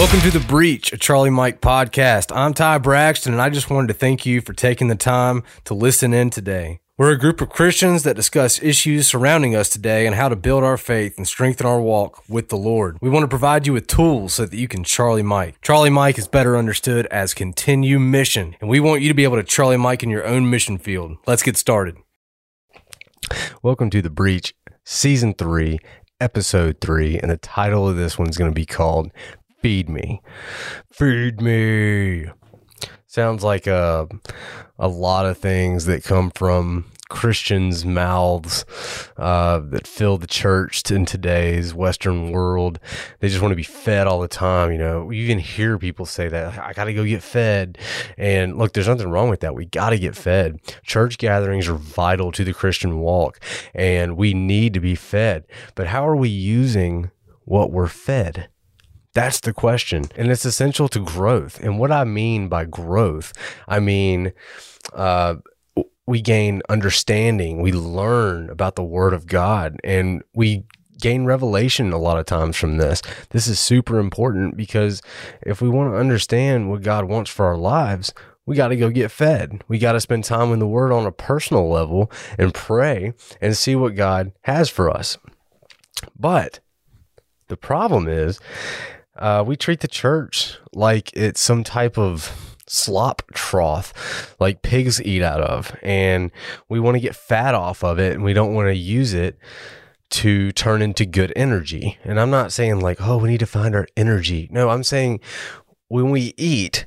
Welcome to The Breach, a Charlie Mike podcast. I'm Ty Braxton, and I just wanted to thank you for taking the time to listen in today. We're a group of Christians that discuss issues surrounding us today and how to build our faith and strengthen our walk with the Lord. We want to provide you with tools so that you can Charlie Mike. Charlie Mike is better understood as continue mission, and we want you to be able to Charlie Mike in your own mission field. Let's get started. Welcome to The Breach, Season 3, Episode 3, and the title of this one's going to be called Feed Me. Feed Me sounds like a a lot of things that come from Christians' mouths uh, that fill the church in today's Western world. They just want to be fed all the time. You know, you even hear people say that I got to go get fed. And look, there's nothing wrong with that. We got to get fed. Church gatherings are vital to the Christian walk, and we need to be fed. But how are we using what we're fed? That's the question. And it's essential to growth. And what I mean by growth, I mean, uh, we gain understanding, we learn about the Word of God, and we gain revelation a lot of times from this. This is super important because if we want to understand what God wants for our lives, we got to go get fed. We got to spend time in the Word on a personal level and pray and see what God has for us. But the problem is, uh, we treat the church like it's some type of slop trough like pigs eat out of and we want to get fat off of it and we don't want to use it to turn into good energy and i'm not saying like oh we need to find our energy no i'm saying when we eat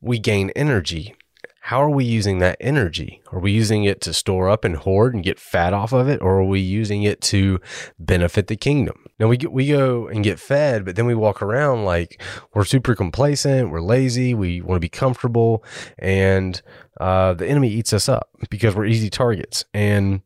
we gain energy how are we using that energy? Are we using it to store up and hoard and get fat off of it, or are we using it to benefit the kingdom? Now we get, we go and get fed, but then we walk around like we're super complacent, we're lazy, we want to be comfortable, and uh, the enemy eats us up because we're easy targets. And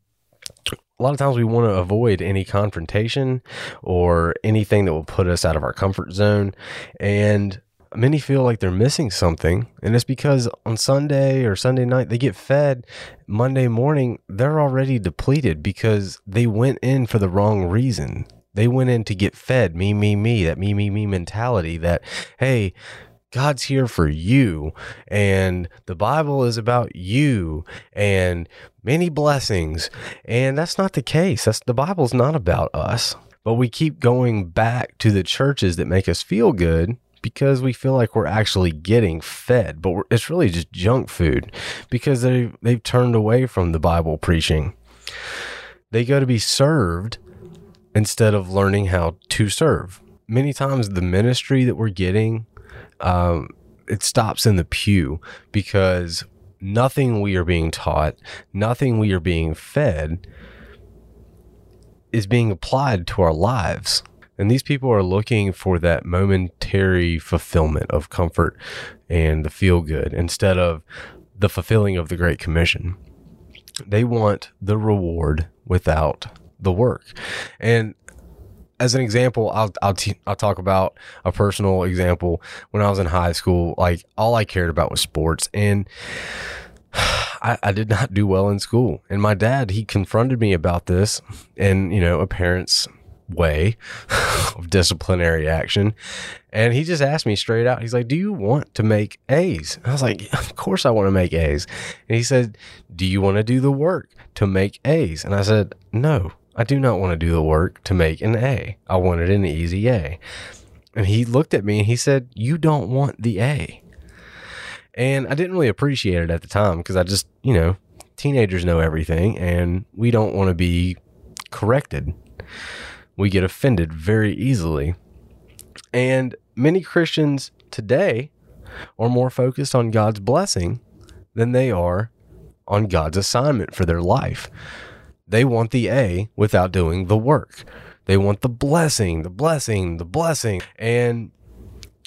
a lot of times we want to avoid any confrontation or anything that will put us out of our comfort zone. And many feel like they're missing something. And it's because on Sunday or Sunday night, they get fed. Monday morning, they're already depleted because they went in for the wrong reason. They went in to get fed, me, me, me, that me, me, me mentality that, hey, God's here for you and the Bible is about you and many blessings. And that's not the case. That's the Bible's not about us. But we keep going back to the churches that make us feel good because we feel like we're actually getting fed, but it's really just junk food because they they've turned away from the Bible preaching. They go to be served instead of learning how to serve. Many times, the ministry that we're getting, um, it stops in the pew because nothing we are being taught, nothing we are being fed, is being applied to our lives. And these people are looking for that momentary fulfillment of comfort and the feel good instead of the fulfilling of the Great Commission. They want the reward without the work. And as an example, I'll I'll, t- I'll talk about a personal example. When I was in high school, like all I cared about was sports, and I, I did not do well in school. And my dad, he confronted me about this, and you know, a parent's way of disciplinary action. And he just asked me straight out, he's like, Do you want to make A's? I was like, Of course I want to make A's. And he said, Do you want to do the work to make A's? And I said, No, I do not want to do the work to make an A. I wanted an easy A. And he looked at me and he said, You don't want the A. And I didn't really appreciate it at the time because I just, you know, teenagers know everything and we don't want to be corrected we get offended very easily. And many Christians today are more focused on God's blessing than they are on God's assignment for their life. They want the A without doing the work. They want the blessing, the blessing, the blessing. And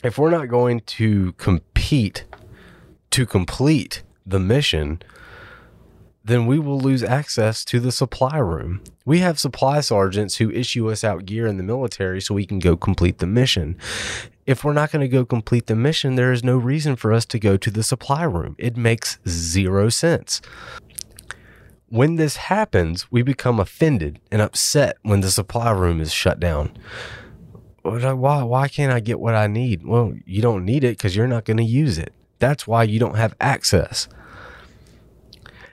if we're not going to compete to complete the mission, then we will lose access to the supply room. We have supply sergeants who issue us out gear in the military so we can go complete the mission. If we're not going to go complete the mission, there is no reason for us to go to the supply room. It makes zero sense. When this happens, we become offended and upset when the supply room is shut down. Uh, why why can't I get what I need? Well, you don't need it because you're not going to use it. That's why you don't have access.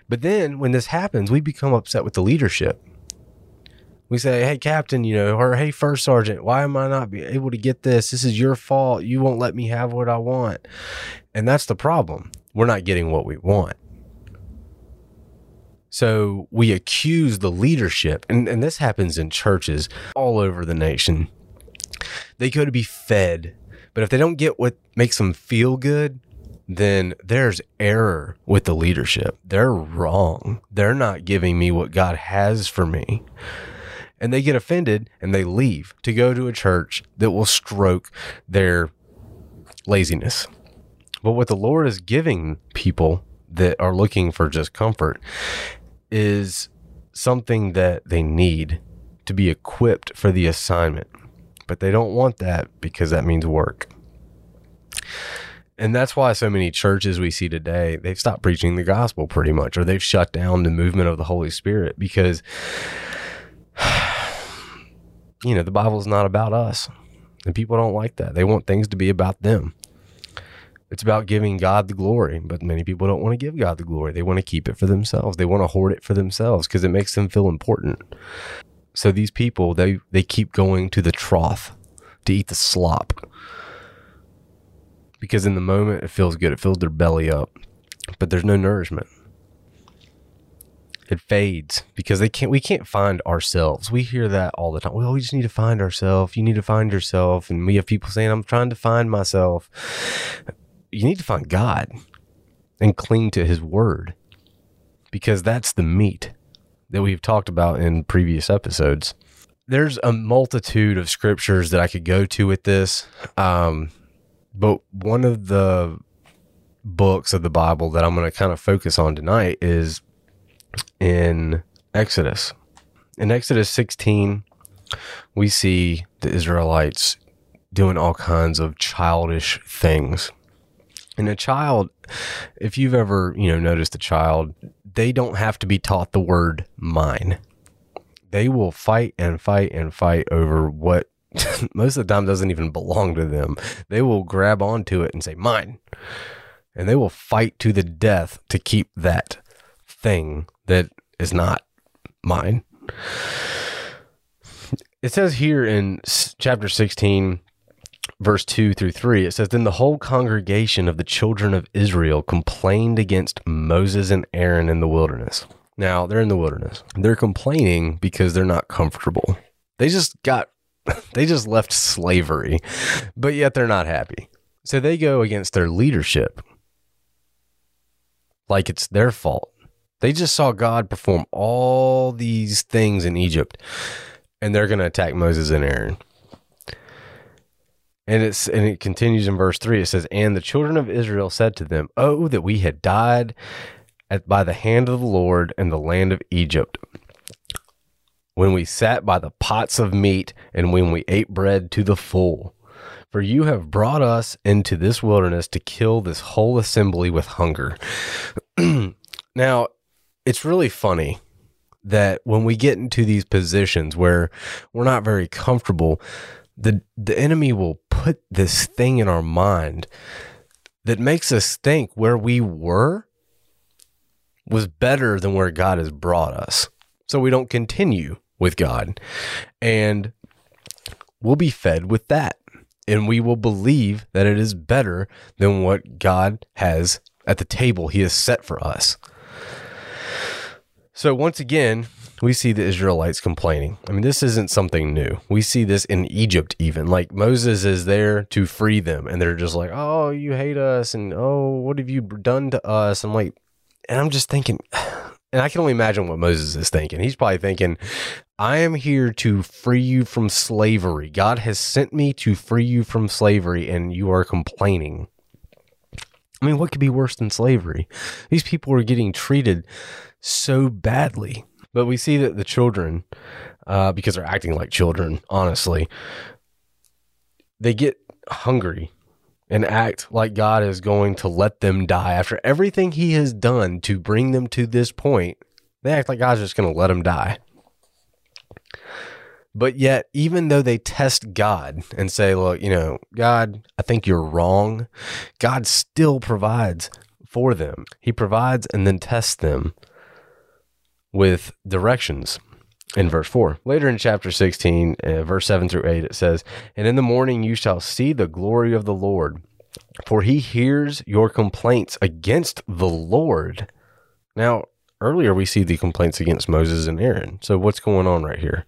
But then when this happens, we become upset with the leadership. We say, "Hey, captain, you know, or hey, first sergeant, why am I not able to get this? This is your fault. You won't let me have what I want." And that's the problem. We're not getting what we want. So we accuse the leadership, and, and this happens in churches all over the nation. They go to be fed, but if they don't get what makes them feel good, then there's error with the leadership. They're wrong. They're not giving me what God has for me. And they get offended and they leave to go to a church that will stroke their laziness. But what the Lord is giving people that are looking for just comfort is something that they need to be equipped for the assignment. But they don't want that because that means work. And that's why so many churches we see today, they've stopped preaching the gospel pretty much, or they've shut down the movement of the Holy Spirit because, you know, the Bible is not about us. And people don't like that. They want things to be about them. It's about giving God the glory, but many people don't want to give God the glory. They want to keep it for themselves. They want to hoard it for themselves because it makes them feel important. So these people, they they keep going to the trough to eat the slop. Because in the moment it feels good. It fills their belly up. But there's no nourishment. It fades because they can't we can't find ourselves. We hear that all the time. Well, we just need to find ourselves. You need to find yourself. And we have people saying, I'm trying to find myself you need to find God and cling to his word because that's the meat that we've talked about in previous episodes. There's a multitude of scriptures that I could go to with this. Um, but one of the books of the Bible that I'm going to kind of focus on tonight is in Exodus. In Exodus 16, we see the Israelites doing all kinds of childish things. And a child, if you've ever, you know, noticed a child, they don't have to be taught the word mine. They will fight and fight and fight over what most of the time doesn't even belong to them. They will grab onto it and say, mine. And they will fight to the death to keep that thing that is not mine. It says here in chapter 16, verse 2 through 3, it says, Then the whole congregation of the children of Israel complained against Moses and Aaron in the wilderness. Now, they're in the wilderness. They're complaining because they're not comfortable. They just got, they just left slavery, but yet they're not happy. So they go against their leadership like it's their fault. They just saw God perform all these things in Egypt, and they're going to attack Moses and Aaron. And it's and it continues in verse three. It says, "And the children of Israel said to them, Oh, that we had died at, by the hand of the Lord in the land of Egypt, when we sat by the pots of meat, and when we ate bread to the full. For you have brought us into this wilderness to kill this whole assembly with hunger." now, it's really funny that when we get into these positions where we're not very comfortable, the the enemy will put this thing in our mind that makes us think where we were was better than where God has brought us. So we don't continue with God. And we'll be fed with that. And we will believe that it is better than what God has at the table he has set for us. So once again, we see the Israelites complaining. I mean, this isn't something new. We see this in Egypt, even. Like Moses is there to free them, and they're just like, oh, you hate us, and oh, what have you done to us? I'm like, and I'm just thinking, and I can only imagine what Moses is thinking. He's probably thinking, I am here to free you from slavery. God has sent me to free you from slavery, and you are complaining. I mean, what could be worse than slavery? These people are getting treated so badly. But we see that the children, uh, because they're acting like children, honestly, they get hungry and act like God is going to let them die after everything He has done to bring them to this point. They act like God's just going to let them die. But yet, even though they test God and say, look, you know, God, I think you're wrong, God still provides for them. He provides and then tests them with directions in verse 4. Later in chapter 16, uh, verse 7 through 8, it says, And in the morning you shall see the glory of the Lord, for he hears your complaints against the Lord. Now, earlier we see the complaints against Moses and Aaron. So what's going on right here?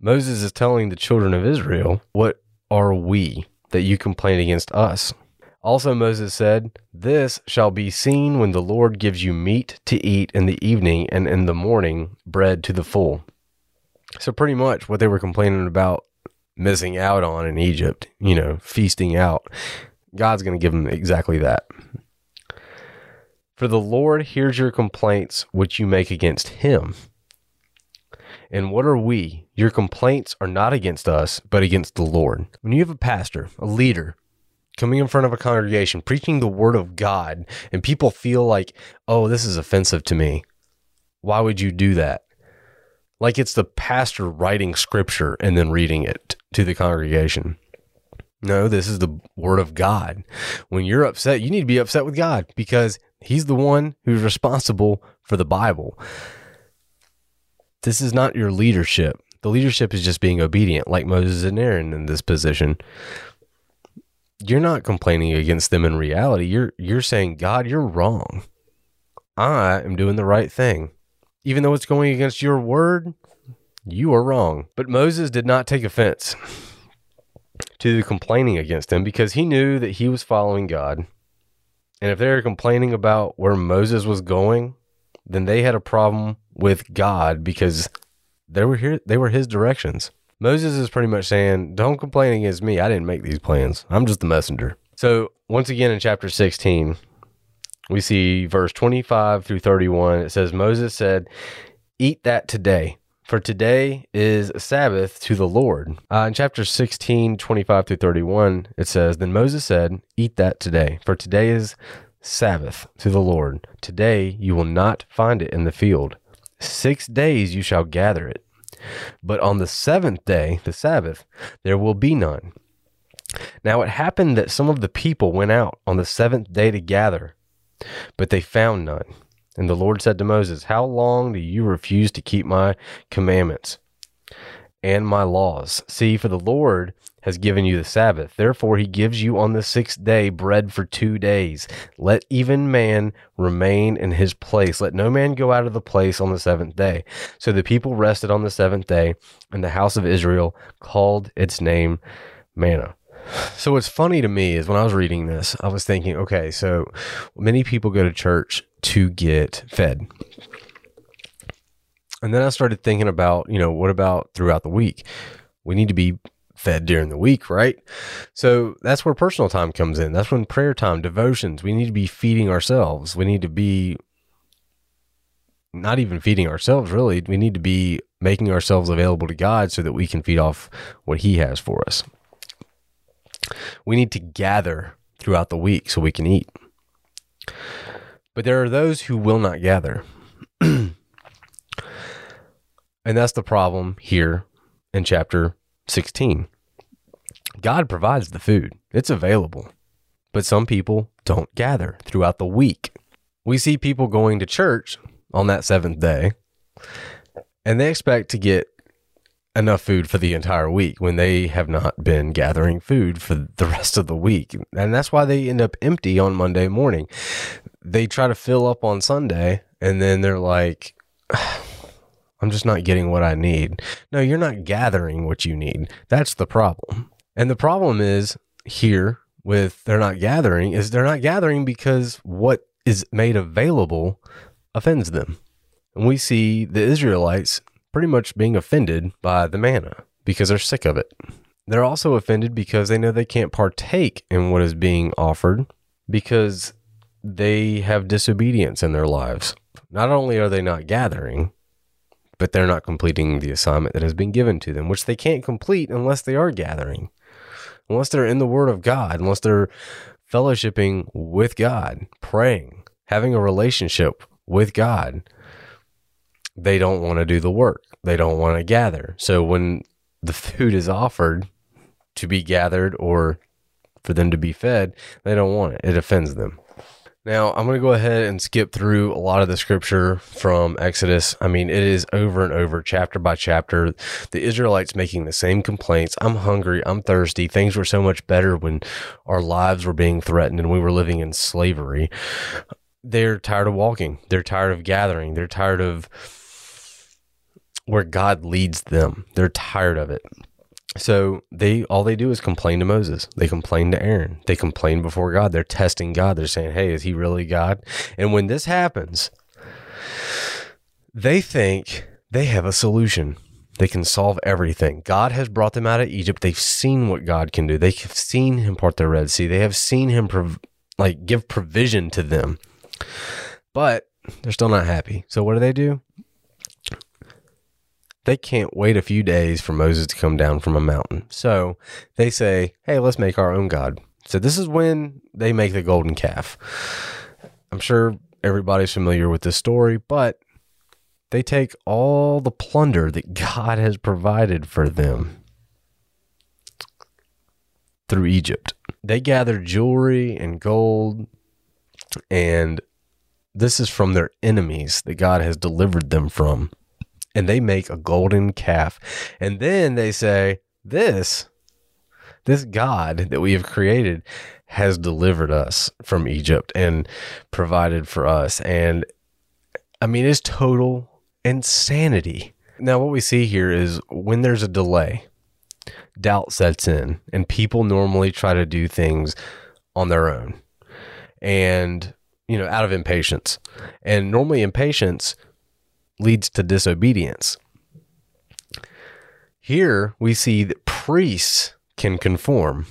Moses is telling the children of Israel, What are we that you complain against us? Also, Moses said, This shall be seen when the Lord gives you meat to eat in the evening, and in the morning bread to the full. So, pretty much what they were complaining about missing out on in Egypt, you know, feasting out, God's going to give them exactly that. For the Lord hears your complaints which you make against him. And what are we? Your complaints are not against us, but against the Lord. When you have a pastor, a leader, coming in front of a congregation, preaching the word of God, and people feel like, oh, this is offensive to me, why would you do that? Like it's the pastor writing scripture and then reading it to the congregation. No, this is the word of God. When you're upset, you need to be upset with God because he's the one who's responsible for the Bible. This is not your leadership. The leadership is just being obedient, like Moses and Aaron in this position. You're not complaining against them in reality. You're you're saying, God, you're wrong. I am doing the right thing. Even though it's going against your word, you are wrong. But Moses did not take offense to complaining against him because he knew that he was following God. And if they were complaining about where Moses was going, then they had a problem with God because they were here they were his directions. Moses is pretty much saying, Don't complain against me. I didn't make these plans. I'm just the messenger. So once again in chapter 16, we see verse 25 through 31. It says, Moses said, Eat that today, for today is Sabbath to the Lord. Uh, in chapter 16, 25 through 31, it says, Then Moses said, Eat that today, for today is Sabbath to the Lord. Today you will not find it in the field. Six days you shall gather it. But on the seventh day, the Sabbath, there will be none. Now it happened that some of the people went out on the seventh day to gather, but they found none. And the Lord said to Moses, How long do you refuse to keep my commandments and my laws? See, for the Lord has given you the Sabbath. Therefore, he gives you on the sixth day bread for two days. Let even man remain in his place. Let no man go out of the place on the seventh day. So the people rested on the seventh day, and the house of Israel called its name manna. So what's funny to me is when I was reading this, I was thinking, okay, so many people go to church to get fed. And then I started thinking about, you know, what about throughout the week? We need to be fed during the week, right? So that's where personal time comes in. That's when prayer time, devotions, we need to be feeding ourselves. We need to be not even feeding ourselves, really. We need to be making ourselves available to God so that we can feed off what He has for us. We need to gather throughout the week so we can eat. But there are those who will not gather. and that's the problem here in chapter 16. God provides the food, it's available. But some people don't gather throughout the week. We see people going to church on that seventh day, and they expect to get enough food for the entire week when they have not been gathering food for the rest of the week. And that's why they end up empty on Monday morning. They try to fill up on Sunday, and then they're like, I'm just not getting what I need. No, you're not gathering what you need. That's the problem. And the problem is here with they're not gathering is they're not gathering because what is made available offends them. And we see the Israelites pretty much being offended by the manna because they're sick of it. They're also offended because they know they can't partake in what is being offered because they have disobedience in their lives. Not only are they not gathering, but they're not completing the assignment that has been given to them, which they can't complete unless they are gathering, unless they're in the Word of God, unless they're fellowshipping with God, praying, having a relationship with God. They don't want to do the work. They don't want to gather. So when the food is offered to be gathered or for them to be fed, they don't want it. It offends them. Now, I'm going to go ahead and skip through a lot of the scripture from Exodus. I mean, it is over and over, chapter by chapter. The Israelites making the same complaints. I'm hungry. I'm thirsty. Things were so much better when our lives were being threatened and we were living in slavery. They're tired of walking. They're tired of gathering. They're tired of where God leads them. They're tired of it. So they all they do is complain to Moses. They complain to Aaron. They complain before God. They're testing God. They're saying, "Hey, is he really God?" And when this happens, they think they have a solution. They can solve everything. God has brought them out of Egypt. They've seen what God can do. They've seen him part the Red Sea. They have seen him prov- like give provision to them. But they're still not happy. So what do they do? They can't wait a few days for Moses to come down from a mountain. So they say, hey, let's make our own God. So this is when they make the golden calf. I'm sure everybody's familiar with this story, but they take all the plunder that God has provided for them through Egypt. They gather jewelry and gold, and this is from their enemies that God has delivered them from and they make a golden calf. And then they say, This, this God that we have created has delivered us from Egypt and provided for us. And I mean, it's total insanity. Now, what we see here is when there's a delay, doubt sets in, and people normally try to do things on their own and, you know, out of impatience. And normally, impatience leads to disobedience. Here we see that priests can conform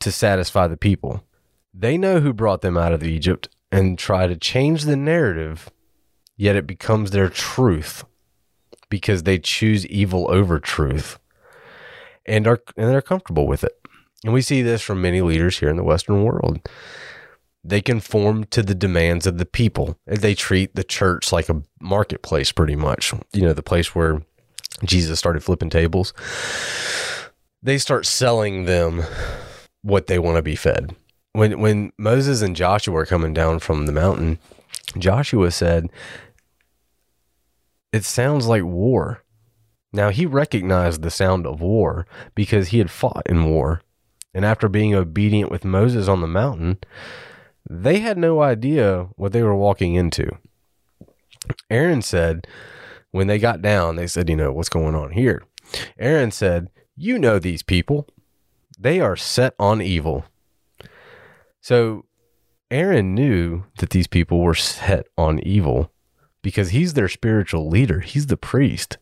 to satisfy the people. They know who brought them out of Egypt and try to change the narrative, yet it becomes their truth because they choose evil over truth and are and they're comfortable with it. And we see this from many leaders here in the Western world. They conform to the demands of the people. They treat the church like a marketplace, pretty much. You know, the place where Jesus started flipping tables. They start selling them what they want to be fed. When when Moses and Joshua were coming down from the mountain, Joshua said, "It sounds like war." Now he recognized the sound of war because he had fought in war. And after being obedient with Moses on the mountain, they had no idea what they were walking into. Aaron said, when they got down, they said, you know, what's going on here? Aaron said, you know these people. They are set on evil. So Aaron knew that these people were set on evil because he's their spiritual leader. He's the priest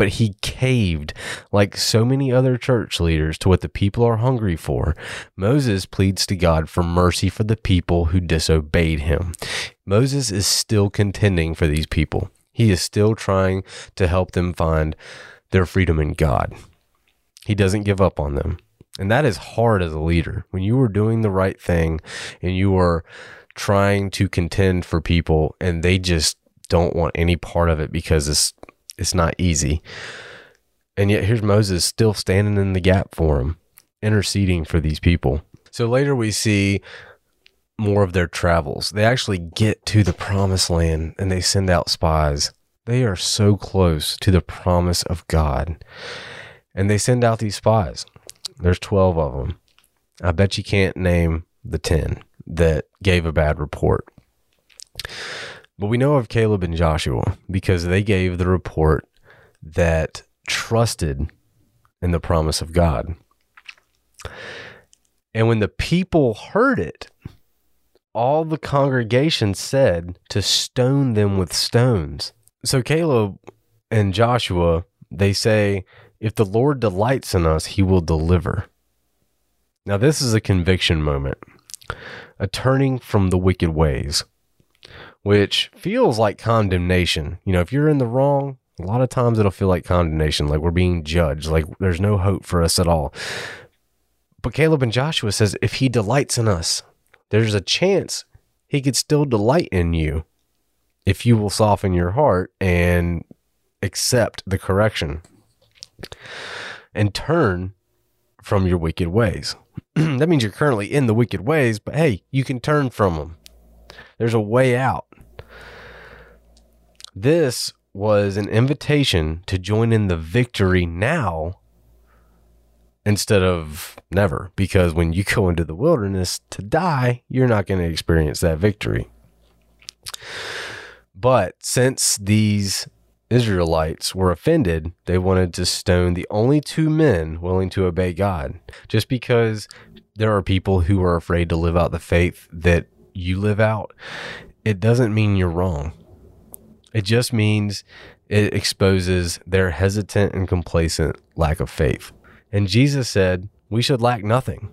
but he caved like so many other church leaders to what the people are hungry for. Moses pleads to God for mercy for the people who disobeyed him. Moses is still contending for these people. He is still trying to help them find their freedom in God. He doesn't give up on them. And that is hard as a leader. When you are doing the right thing and you are trying to contend for people and they just don't want any part of it because it's it's not easy. And yet here's Moses still standing in the gap for him, interceding for these people. So later we see more of their travels. They actually get to the promised land and they send out spies. They are so close to the promise of God. And they send out these spies. There's 12 of them. I bet you can't name the 10 that gave a bad report. But we know of Caleb and Joshua because they gave the report that trusted in the promise of God. And when the people heard it, all the congregation said to stone them with stones. So Caleb and Joshua, they say, if the Lord delights in us, he will deliver. Now, this is a conviction moment, a turning from the wicked ways which feels like condemnation. You know, if you're in the wrong, a lot of times it'll feel like condemnation, like we're being judged, like there's no hope for us at all. But Caleb and Joshua says if he delights in us, there's a chance he could still delight in you if you will soften your heart and accept the correction. and turn from your wicked ways. that means you're currently in the wicked ways, but hey, you can turn from them. There's a way out. This was an invitation to join in the victory now instead of never. Because when you go into the wilderness to die, you're not going to experience that victory. But since these Israelites were offended, they wanted to stone the only two men willing to obey God. Just because there are people who are afraid to live out the faith that you live out, it doesn't mean you're wrong. It just means it exposes their hesitant and complacent lack of faith. And Jesus said, We should lack nothing.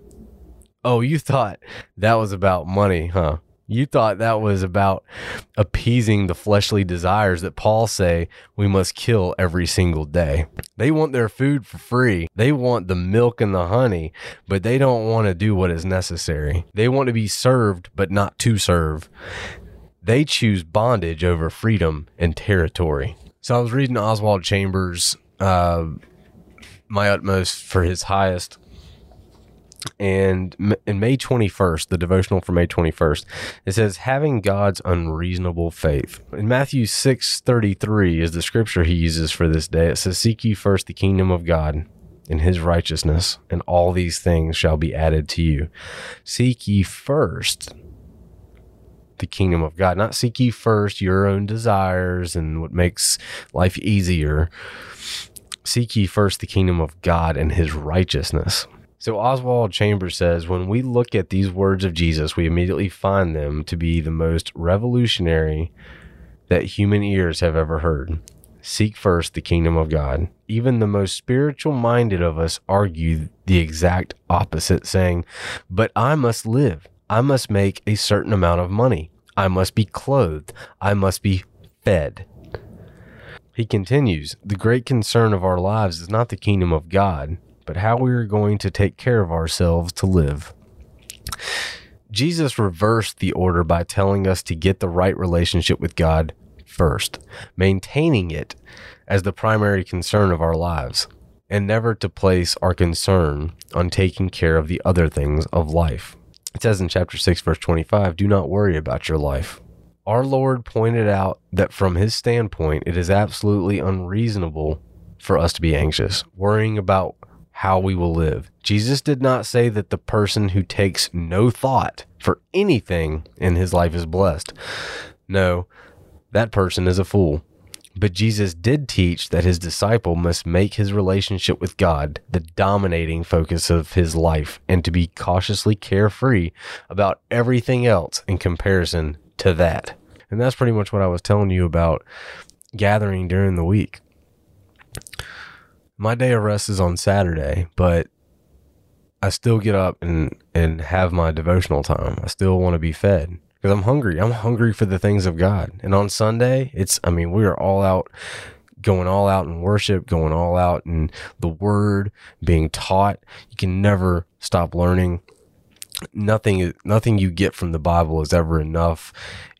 Oh, you thought that was about money, huh? You thought that was about appeasing the fleshly desires that Paul say we must kill every single day. They want their food for free. They want the milk and the honey, but they don't want to do what is necessary. They want to be served, but not to serve. They choose bondage over freedom and territory. So I was reading Oswald Chambers' uh, My Utmost for His Highest and in May 21st, the devotional for May 21st, it says, having God's unreasonable faith. In Matthew 6 33 is the scripture he uses for this day. It says, Seek ye first the kingdom of God and his righteousness, and all these things shall be added to you. Seek ye first the kingdom of God, not seek ye first your own desires and what makes life easier. Seek ye first the kingdom of God and his righteousness. So Oswald Chambers says when we look at these words of Jesus, we immediately find them to be the most revolutionary that human ears have ever heard. Seek first the kingdom of God. Even the most spiritual minded of us argue the exact opposite, saying, But I must live. I must make a certain amount of money. I must be clothed. I must be fed. He continues, The great concern of our lives is not the kingdom of God, but how we are going to take care of ourselves to live. Jesus reversed the order by telling us to get the right relationship with God first, maintaining it as the primary concern of our lives, and never to place our concern on taking care of the other things of life. It says in chapter 6, verse 25, Do not worry about your life. Our Lord pointed out that from his standpoint, it is absolutely unreasonable for us to be anxious, worrying about how we will live. Jesus did not say that the person who takes no thought for anything in his life is blessed. No, that person is a fool. But Jesus did teach that his disciple must make his relationship with God the dominating focus of his life and to be cautiously carefree about everything else in comparison to that. And that's pretty much what I was telling you about gathering during the week my day of rest is on Saturday, but I still get up and and have my devotional time. I still want to be fed because I'm hungry. I'm hungry for the things of God. And on Sunday, it's I mean, we are all out going all out in worship, going all out in the word, being taught. You can never stop learning. Nothing nothing you get from the Bible is ever enough.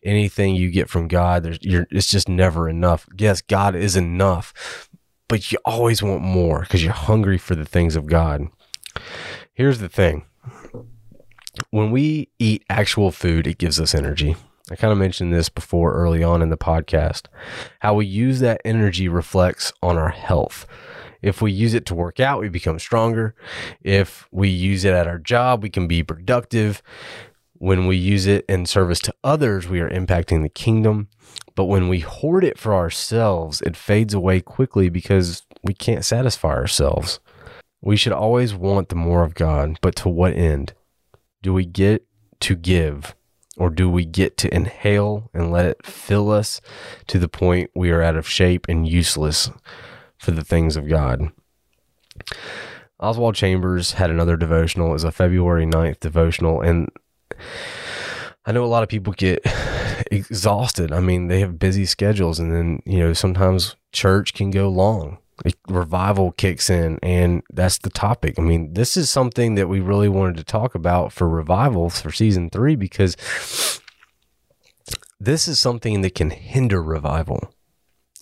Anything you get from God, there's you're it's just never enough. Yes, God is enough, but you always want more because you're hungry for the things of God. Here's the thing when we eat actual food, it gives us energy. I kind of mentioned this before early on in the podcast. How we use that energy reflects on our health. If we use it to work out, we become stronger. If we use it at our job, we can be productive. When we use it in service to others, we are impacting the kingdom. But when we hoard it for ourselves, it fades away quickly because we can't satisfy ourselves. We should always want the more of God, but to what end? Do we get to give or do we get to inhale and let it fill us to the point we are out of shape and useless for the things of God? Oswald Chambers had another devotional. It was a February 9th devotional. And I know a lot of people get exhausted. I mean, they have busy schedules, and then you know sometimes church can go long. Revival kicks in, and that's the topic. I mean, this is something that we really wanted to talk about for revivals for season three because this is something that can hinder revival.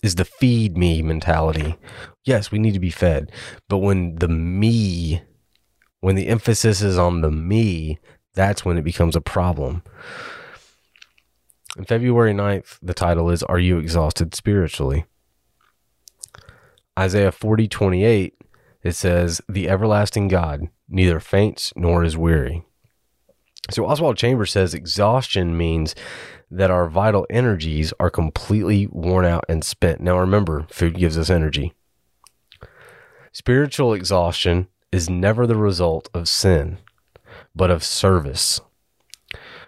is the feed me mentality. Yes, we need to be fed. But when the me, when the emphasis is on the me, that's when it becomes a problem. On February 9th, the title is Are You Exhausted Spiritually? Isaiah 40 28, it says, The everlasting God neither faints nor is weary. So Oswald Chambers says exhaustion means that our vital energies are completely worn out and spent. Now remember, food gives us energy. Spiritual exhaustion is never the result of sin, but of service.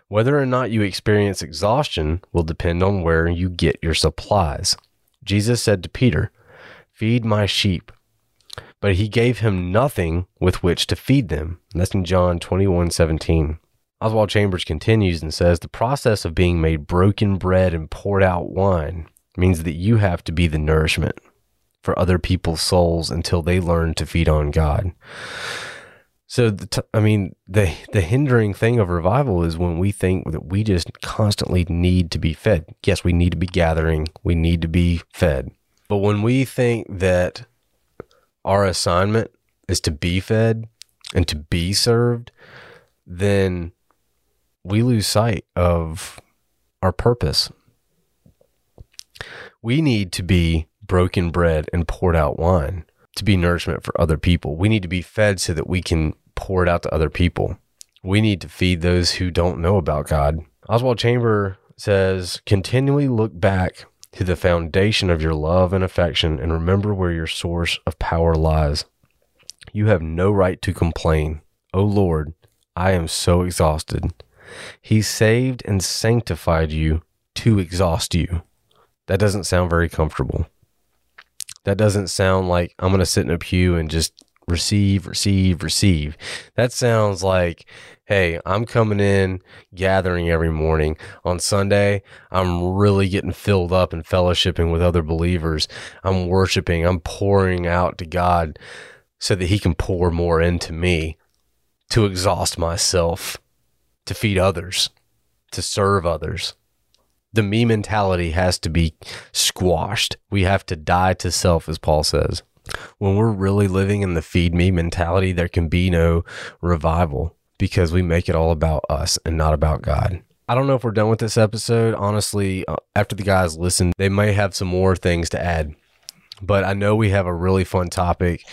Whether or not you experience exhaustion will depend on where you get your supplies. Jesus said to Peter, Feed my sheep. But he gave him nothing with which to feed them. that's in John 21 17. Oswald Chambers continues and says the process of being made broken bread and poured out wine means that you have to be the nourishment for other people's souls until they learn to feed on God. So, t- I mean, the the hindering thing of revival is when we think that we just constantly need to be fed. Yes, we need to be gathering, we need to be fed. But when we think that our assignment is to be fed and to be served, then we lose sight of our purpose. We need to be broken bread and poured out wine to be nourishment for other people. We need to be fed so that we can pour it out to other people. We need to feed those who don't know about God. Oswald Chamber says, continually look back to the foundation of your love and affection and remember where your source of power lies. You have no right to complain. O oh Lord, I am so exhausted. He saved and sanctified you to exhaust you. That doesn't sound very comfortable. That doesn't sound like I'm going to sit in a pew and just receive, receive, receive. That sounds like, hey, I'm coming in, gathering every morning. On Sunday, I'm really getting filled up and fellowshipping with other believers. I'm worshiping, I'm pouring out to God so that He can pour more into me to exhaust myself to feed others, to serve others. The me mentality has to be squashed. We have to die to self, as Paul says. When we're really living in the feed me mentality, there can be no revival because we make it all about us and not about God. I don't know if we're done with this episode. Honestly, uh, after the guys listen, they may have some more things to add. But I know we have a really fun topic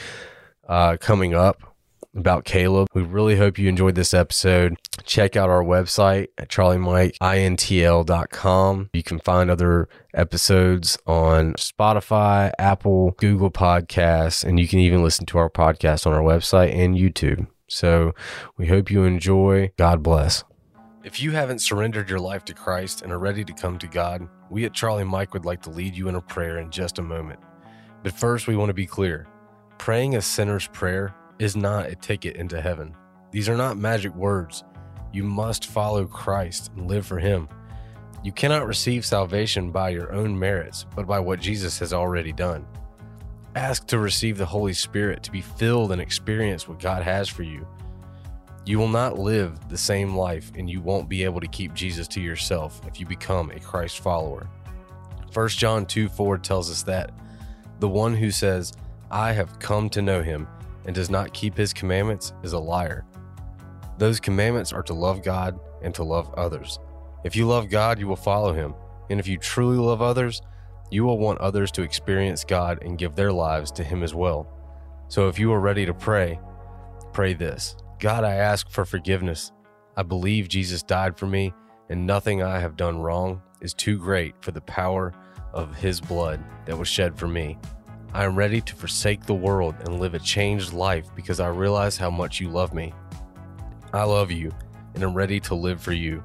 uh, coming up about Caleb. We really hope you enjoyed this episode. Check out our website at charliemikeintl.com. You can find other episodes on Spotify, Apple, Google Podcasts, and you can even listen to our podcast on our website and YouTube. So we hope you enjoy. God bless. If you haven't surrendered your life to Christ and are ready to come to God, we at Charlie Mike would like to lead you in a prayer in just a moment. But first, we want to be clear praying a sinner's prayer is not a ticket into heaven. These are not magic words. You must follow Christ and live for Him. You cannot receive salvation by your own merits, but by what Jesus has already done. Ask to receive the Holy Spirit to be filled and experience what God has for you. You will not live the same life and you won't be able to keep Jesus to yourself if you become a Christ follower. 1 John 2 4 tells us that the one who says, I have come to know him, and does not keep his commandments is a liar. Those commandments are to love God and to love others. If you love God, you will follow him. And if you truly love others, you will want others to experience God and give their lives to him as well. So if you are ready to pray, pray this God, I ask for forgiveness. I believe Jesus died for me, and nothing I have done wrong is too great for the power of his blood that was shed for me. I am ready to forsake the world and live a changed life because I realize how much you love me. I love you and am ready to live for you.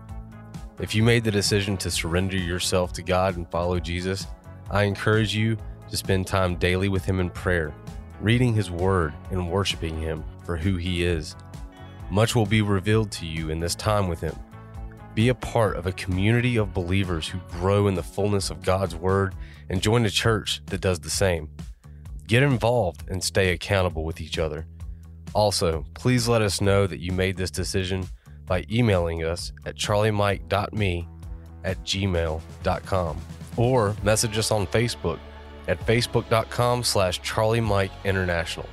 If you made the decision to surrender yourself to God and follow Jesus, I encourage you to spend time daily with Him in prayer, reading His Word, and worshiping Him for who He is. Much will be revealed to you in this time with Him. Be a part of a community of believers who grow in the fullness of God's Word and join a church that does the same. Get involved and stay accountable with each other. Also, please let us know that you made this decision by emailing us at charliemike.me at gmail.com or message us on Facebook at facebook.com slash charliemike International.